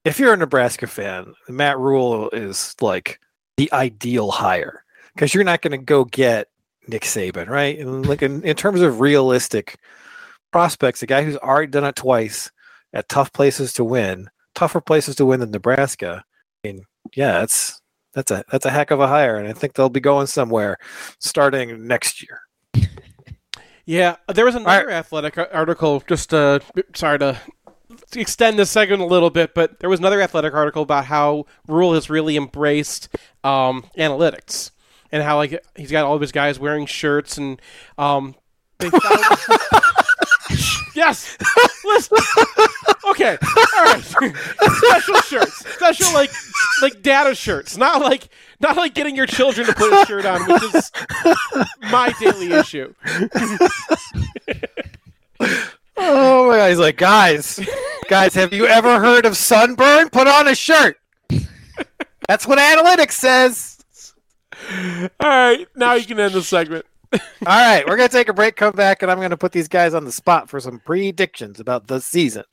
if you're a Nebraska fan, Matt Rhule is like the ideal hire because you're not going to go get Nick Saban, right? And like in, in terms of realistic prospects, a guy who's already done it twice at tough places to win, tougher places to win than Nebraska. I mean, yeah, that's that's a that's a heck of a hire, and I think they'll be going somewhere starting next year. Yeah, there was another athletic article. Just uh, sorry to extend this segment a little bit, but there was another athletic article about how Rhule has really embraced um, analytics and how like he's got all of his guys wearing shirts and um, they found. <laughs> yes. Listen. Okay. All right. Special shirts. Special like like data shirts. Not like not like getting your children to put a shirt on, which is my daily issue. Oh my god, he's like, guys, guys, have you ever heard of sunburn? Put on a shirt. That's what analytics says. All right, now you can end the segment. All right, we're gonna take a break, come back, and I'm gonna put these guys on the spot for some predictions about the season.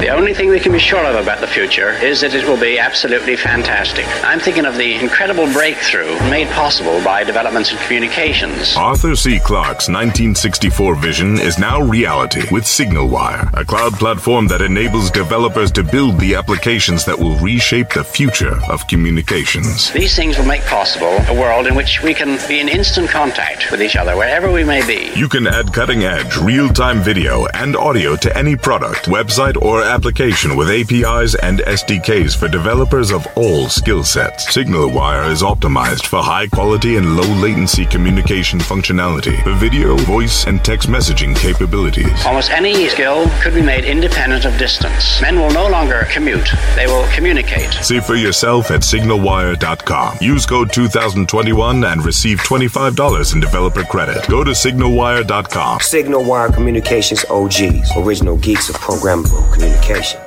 The only thing we can be sure of about the future is that it will be absolutely fantastic. I'm thinking of the incredible breakthrough made possible by developments in communications. Arthur C. Clarke's 1964 vision is now reality with SignalWire, a cloud platform that enables developers to build the applications that will reshape the future of communications. These things will make possible a world in which we can be in instant contact with each other wherever we may be. You can add cutting edge, real time video and audio to any product, website, or application with APIs and SDKs for developers of all skill sets. SignalWire is optimized for high quality and low latency communication functionality for video, voice, and text messaging capabilities. Almost any skill could be made independent of distance. Men will no longer commute, they will communicate. See for yourself at signalwire.com. Use code 2021 and receive $25 in developer credit. Go to signalwire.com. SignalWire Communications OGs, original geeks of programmable communication.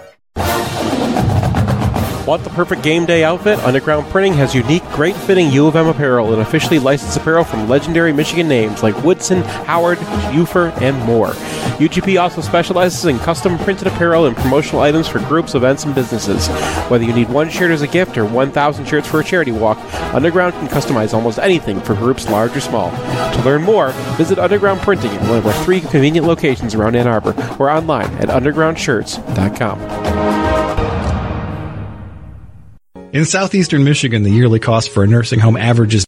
Want the perfect game day outfit? Underground Printing has unique, great fitting U of M apparel and officially licensed apparel from legendary Michigan names like Woodson, Howard, Ufer, and more. UGP also specializes in custom printed apparel and promotional items for groups, events, and businesses. Whether you need one shirt as a gift or 1,000 shirts for a charity walk, Underground can customize almost anything for groups large or small. To learn more, visit Underground Printing at one of our three convenient locations around Ann Arbor or online at undergroundshirts.com. In southeastern Michigan, the yearly cost for a nursing home averages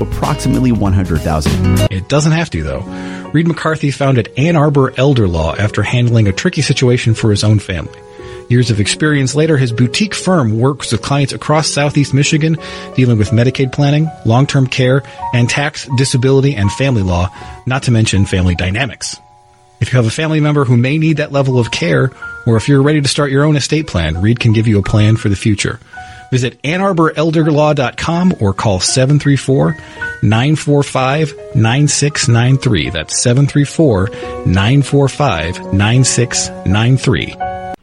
approximately 100,000. It doesn't have to though. Reed McCarthy founded Ann Arbor Elder Law after handling a tricky situation for his own family. Years of experience later, his boutique firm works with clients across southeast Michigan dealing with Medicaid planning, long-term care, and tax, disability, and family law, not to mention family dynamics. If you have a family member who may need that level of care, or if you're ready to start your own estate plan, Reed can give you a plan for the future. Visit AnnArborElderLaw.com or call 734-945-9693. That's 734-945-9693.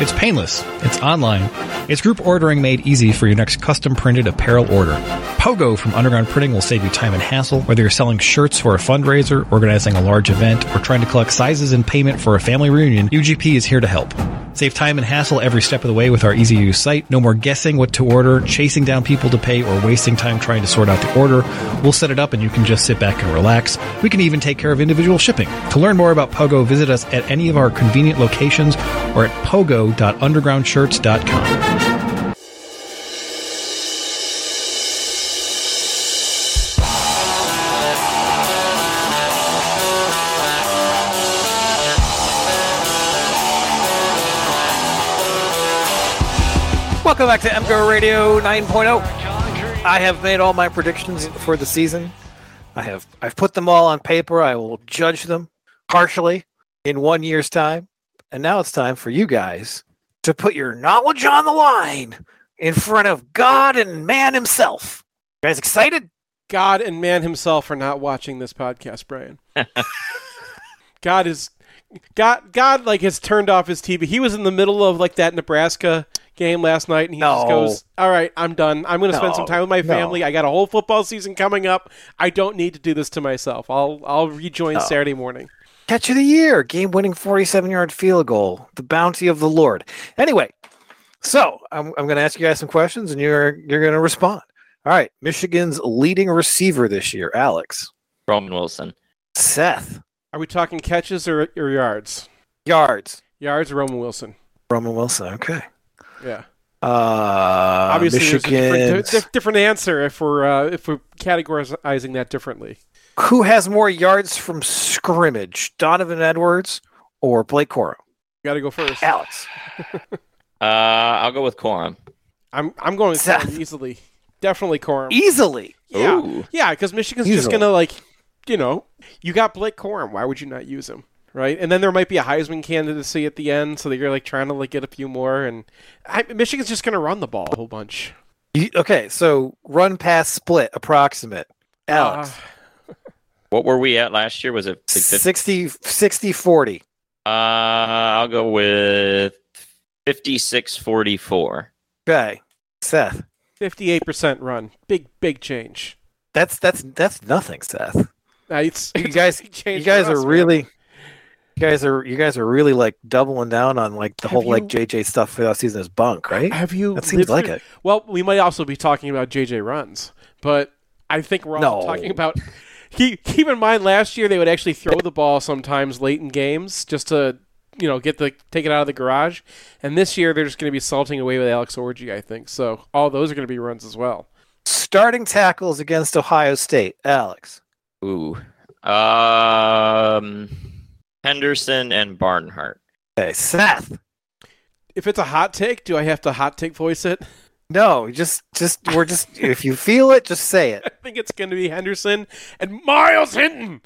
It's painless. It's online. It's group ordering made easy for your next custom printed apparel order. Pogo from Underground Printing will save you time and hassle, whether you're selling shirts for a fundraiser, organizing a large event, or trying to collect sizes and payment for a family reunion, UGP is here to help. Save time and hassle every step of the way with our easy to use site. No more guessing what to order, chasing down people to pay, or wasting time trying to sort out the order. We'll set it up and you can just sit back and relax. We can even take care of individual shipping. To learn more about Pogo, visit us at any of our convenient locations or at pogo.undergroundshirts.com. Welcome back to MGoRadio 9.0. I have made all my predictions for the season. I have I've put them all on paper. I will judge them partially in one year's time. And now it's time for you guys to put your knowledge on the line in front of God and man himself. You guys excited? God and man himself are not watching this podcast, Brian. <laughs> God is God God like has turned off his TV. He was in the middle of like that Nebraska game last night and he just goes, "All right, I'm done. I'm going to spend some time with my no. family. I got a whole football season coming up. I don't need to do this to myself. I'll I'll rejoin No. Saturday morning." Catch of the year, game winning 47 yard field goal, the bounty of the Lord. Anyway, so I'm, I'm going to ask you guys some questions and you're, you're going to respond. All right. Michigan's leading receiver this year, Alex. Roman Wilson. Seth. Are we talking catches or, or yards? Yards. Yards or Roman Wilson? Roman Wilson. Okay. Yeah. Uh, Obviously, Michigan. there's a different, different answer if we're uh, if we're categorizing that differently. Who has more yards from scrimmage, Donovan Edwards or Blake Corum? Got to go first. Alex. <laughs> Uh, I'll go with Corum. I'm I'm going <laughs> with Seth. Corum easily. Definitely Corum. Easily. Yeah, Ooh. yeah, because Michigan's just gonna like, you know, you got Blake Corum. Why would you not use him, right? And then there might be a Heisman candidacy at the end, so that you're like trying to like get a few more. And I, Michigan's just gonna run the ball a whole bunch. You- okay. So run pass split approximate. Alex. Uh, What were we at last year? Was it like 50? 60, 60 40. Uh, I'll go with 56-44. Okay. Seth. Fifty-eight percent run. Big big change. That's that's that's nothing, Seth. Uh, it's, You it's guys you guys for us, are man. really you guys are you guys are really like doubling down on like the Have whole like JJ stuff for that season is bunk, right? Have you? That seems like through- it. Well, we might also be talking about JJ runs, but I think we're also No. talking about. Keep, keep in mind, last year they would actually throw the ball sometimes late in games just to, you know, get the take it out of the garage, and this year they're just going to be salting away with Alex Orji, I think. So all those are going to be runs as well. Starting tackles against Ohio State, Alex. Ooh. Um, Henderson and Barnhart. Okay, Seth. If it's a hot take, do I have to hot take voice it? <laughs> No, just just we're just if you feel it, just say it. <laughs> I think it's going to be Henderson and Miles Hinton.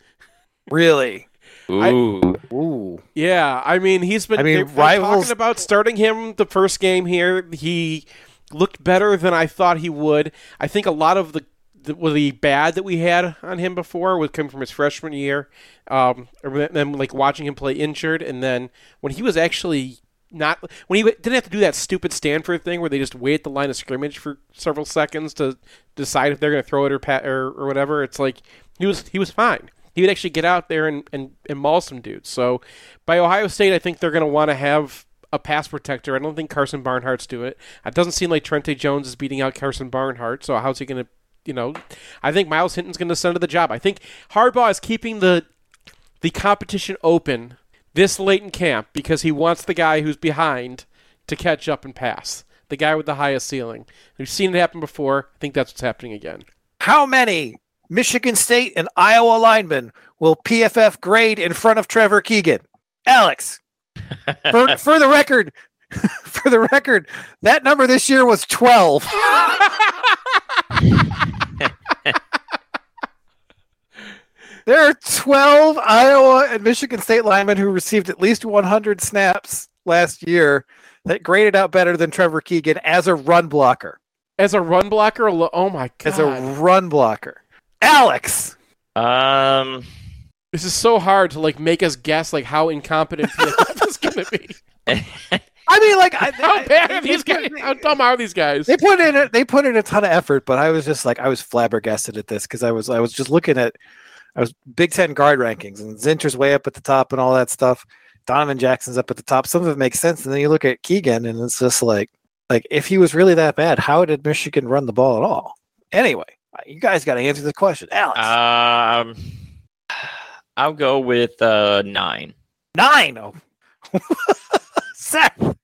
Really. Ooh. Ooh. Yeah, I mean he's been. I mean, rivals- talking about starting him the first game here. He looked better than I thought he would. I think a lot of the the, the bad that we had on him before would come from his freshman year, um, and then like watching him play injured, and then when he was actually not when he didn't have to do that stupid Stanford thing where they just wait at the line of scrimmage for several seconds to decide if they're going to throw it or, pat, or or whatever. It's like he was he was fine. He would actually get out there and, and, and maul some dudes. So by Ohio State, I think they're going to want to have a pass protector. I don't think Karsen Barnhart's doing it. It doesn't seem like Trente Jones is beating out Karsen Barnhart. So how's he going to, you know? I think Miles Hinton's going to send to the job. I think Harbaugh is keeping the the competition open this late in camp because he wants the guy who's behind to catch up and pass. The guy with the highest ceiling. We've seen it happen before. I think that's what's happening again. How many Michigan State and Iowa linemen will PFF grade in front of Trevor Keegan? Alex, for, <laughs> for the record, <laughs> for the record, that number this year was 12. <laughs> there are 12 Iowa and Michigan State linemen who received at least 100 snaps last year that graded out better than Trevor Keegan as a run blocker. As a run blocker? Oh my god. As a run blocker. Alex. Um this is so hard to like make us guess like how incompetent PFF <laughs> is going to be. I mean, like, I, how bad are these guys? How dumb are these guys? They put in a, they put in a ton of effort, but I was just like, I was flabbergasted at this because I was I was just looking at, I was Big Ten guard rankings and Zinter's way up at the top and all that stuff. Donovan Jackson's up at the top. Some of it makes sense, and then you look at Keegan, and it's just like, like if he was really that bad, how did Michigan run the ball at all? Anyway, you guys got to answer the question, Alex. Um, I'll go with uh, nine. Nine. Oh. <laughs> Seth.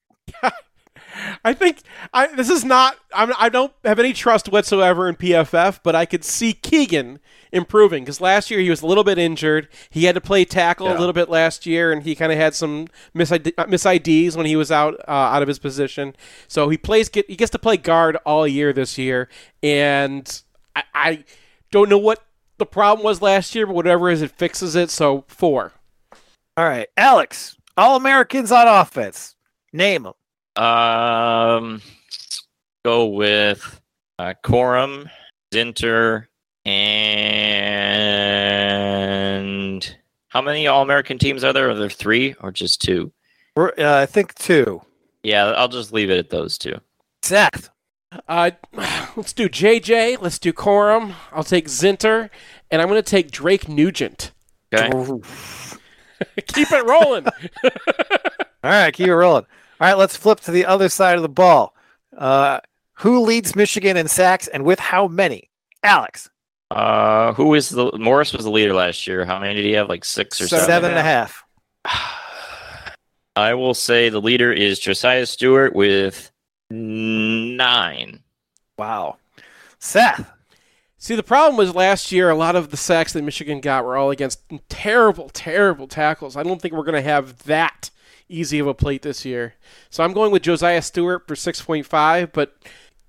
I think I, this is not. I'm, I don't have any trust whatsoever in PFF, but I could see Keegan improving because last year he was a little bit injured. He had to play tackle yeah. a little bit last year, and he kind of had some mis IDs when he was out uh, out of his position. So he plays. Get, he gets to play guard all year this year, and I, I don't know what the problem was last year, but whatever is, it fixes it. So four. All right, Alex. All Americans on offense. Name them. Um, go with uh, Corum, Zinter, and how many All American teams are there? Are there three or just two? Uh, I think two. Yeah, I'll just leave it at those two. Seth. Uh, <sighs> let's do JJ. Let's do Corum. I'll take Zinter, and I'm going to take Drake Nugent. Okay. <laughs> keep it rolling. <laughs> All right, keep it rolling. All right, let's flip to the other side of the ball. Uh, who leads Michigan in sacks and with how many? Alex. Uh, who is the Morris was the leader last year? How many did he have? Like six or seven? Seven and a half. <sighs> I will say the leader is Josaiah Stewart with nine. Wow. Seth. See, the problem was last year, a lot of the sacks that Michigan got were all against terrible, terrible tackles. I don't think we're going to have that easy of a plate this year. So I'm going with Josaiah Stewart for 6.5, but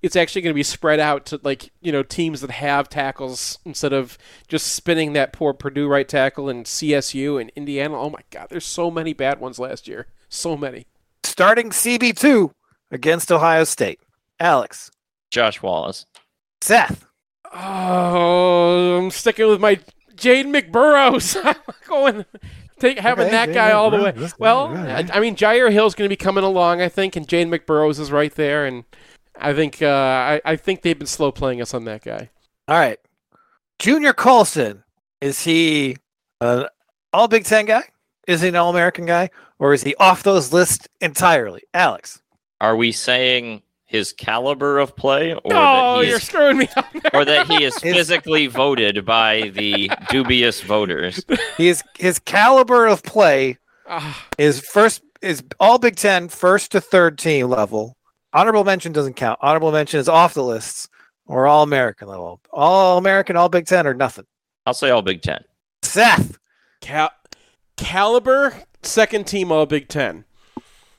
it's actually going to be spread out to like you know teams that have tackles instead of just spinning that poor Purdue right tackle and CSU and Indiana. Oh my God, there's so many bad ones last year, so many. Starting CB two against Ohio State, Alex, Josh Wallace, Seth. Oh, I'm sticking with my Jade McBurrows. <laughs> I'm going take having okay, that guy all the way. Well, I, I, mean, Jyaire Hill's going to be coming along, I think, and Jade McBurrows is right there, and I think uh, I, I think they've been slow playing us on that guy. All right, Junior Colson is he an All Big Ten guy? Is he an All American guy, or is he off those lists entirely? Alex, are we saying his caliber of play, or oh, that you're screwing me up or that he is <laughs> physically voted by the dubious voters. His his caliber of play ah. is first is all Big Ten first to third team level. Honorable mention doesn't count. Honorable mention is off the lists or all American level. All American, all Big Ten, or nothing. I'll say all Big Ten. Seth. Cal- caliber second team all Big Ten.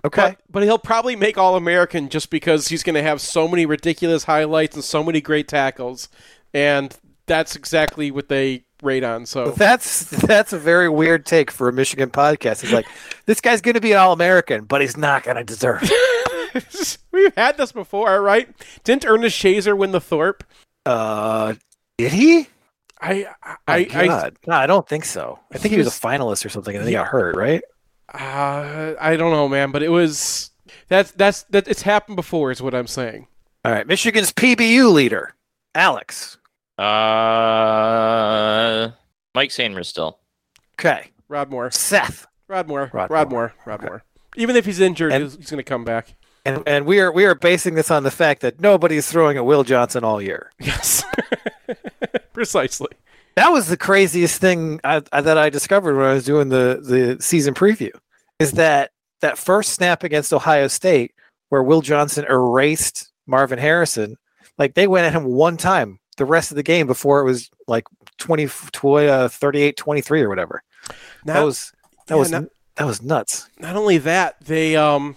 Okay. But, but he'll probably make All American just because he's going to have so many ridiculous highlights and so many great tackles. And that's exactly what they rate on. So that's that's a very weird take for a Michigan podcast. It's like this guy's going to be an All American, but he's not going to deserve it. <laughs> We've had this before, right? Didn't Ernest Shazor win the Thorpe? Uh, did he? I I, I, no, I don't think so. I think he was a finalist or something, and then he got hurt, right? Uh, I don't know, man, but it was that's that's that it's happened before, is what I'm saying. All right, Michigan's PBU leader, Alex. Uh, Mike Sainristil. Okay, Rod Moore, Seth. Rod Moore, Rod Rod, Moore. Moore, Rod Moore. Even if he's injured, And- he's, he's going to come back. And and we are we are basing this on the fact that nobody's throwing at Will Johnson all year. Yes, <laughs> precisely. That was the craziest thing I, I, that I discovered when I was doing the the season preview. Is that that first snap against Ohio State where Will Johnson erased Marvin Harrison? Like they went at him one time the rest of the game before it was like 20, 20 uh, 38 23 or whatever. Now, that was that yeah, was not- that was nuts. not only that, they um,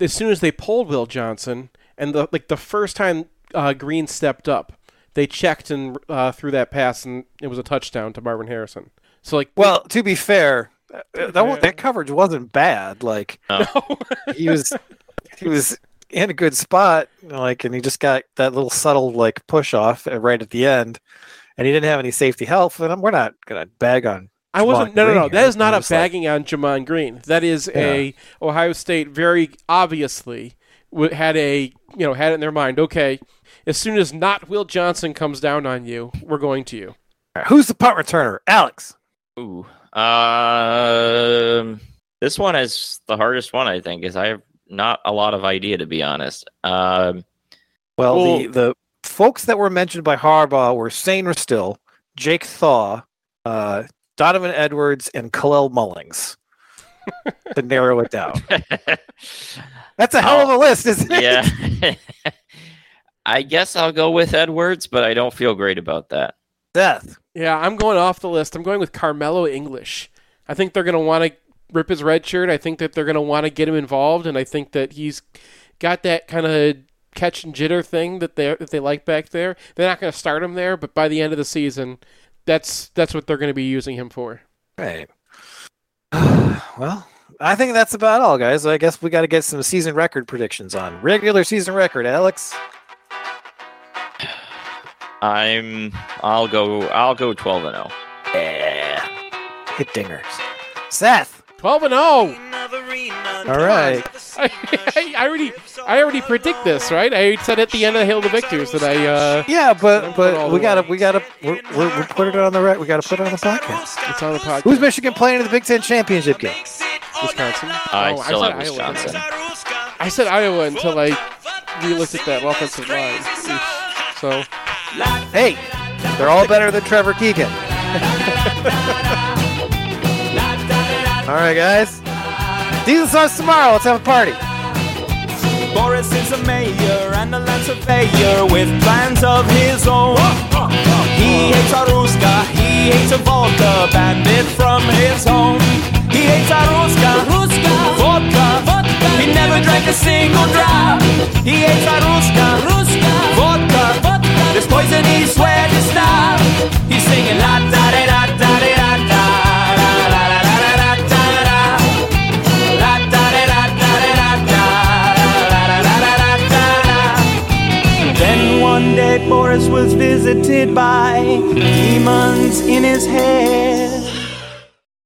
as soon as they pulled Will Johnson, and the like the first time uh, Green stepped up, they checked and uh, threw that pass, and it was a touchdown to Marvin Harrison. So like, Well, to be fair, uh, that wa- that coverage wasn't bad. Like <laughs> he was he was in a good spot, like, and he just got that little subtle like push off uh, right at the end, and he didn't have any safety help. And we're not gonna bag on. I wasn't. Gemon No, no, no. Green That here. is not a just like- bagging on Gemon Green. That is a Ohio State very obviously w- had a you know had it in their mind. Okay, as soon as not Will Johnson comes down on you, we're going to you. All right, who's the punt returner? Alex. Ooh. Um, this one is the hardest one, I think, is I have not a lot of idea to be honest. Um, Well, Well- the the folks that were mentioned by Harbaugh were Sainristil, Jake Thaw, uh, Donovan Edwards, and Kalel Mullings. To narrow it down, <laughs> that's a hell of a list, isn't it? yeah. <laughs> I guess I'll go with Edwards, but I don't feel great about that. Seth. Yeah, I'm going off the list. I'm going with Karmello English. I think they're going to want to rip his red shirt. I think that they're going to want to get him involved, and I think that he's got that kind of catch and jitter thing that they that they like back there. They're not going to start him there, but by the end of the season, that's that's what they're going to be using him for. Right well, I think that's about all, guys. I guess we got to get some season record predictions on regular season record, Alex. I'm. I'll go. I'll go 12 and 0. Yeah. Hit dingers. Seth. 12 and 0. All right. I, <laughs> I, I already I already predict this, right? I said at the end of the Hail of the Victors that I uh Yeah, but but we gotta we gotta we're, we're, we're putting it on the right. We gotta put it on the podcast. it's on the podcast. Who's Michigan playing in the Big Ten championship game? Wisconsin? I Oh, still said have Iowa. Wisconsin. I said Iowa until I re-looked at that offensive line. So Hey, they're all better than Trevor Keegan. <laughs> all right, guys. Season starts tomorrow. Let's have a party. Boris is a mayor and a land surveyor with plans of his own. He hates a Ruska, he hates a vodka, bandit from his home. He hates a Ruska, Ruska, vodka, vodka. He never drank a single drop. He hates a Ruska, Ruska, vodka, vodka. There's poison, he swears to stop. He's singing la da da da Boris was visited by demons in his head.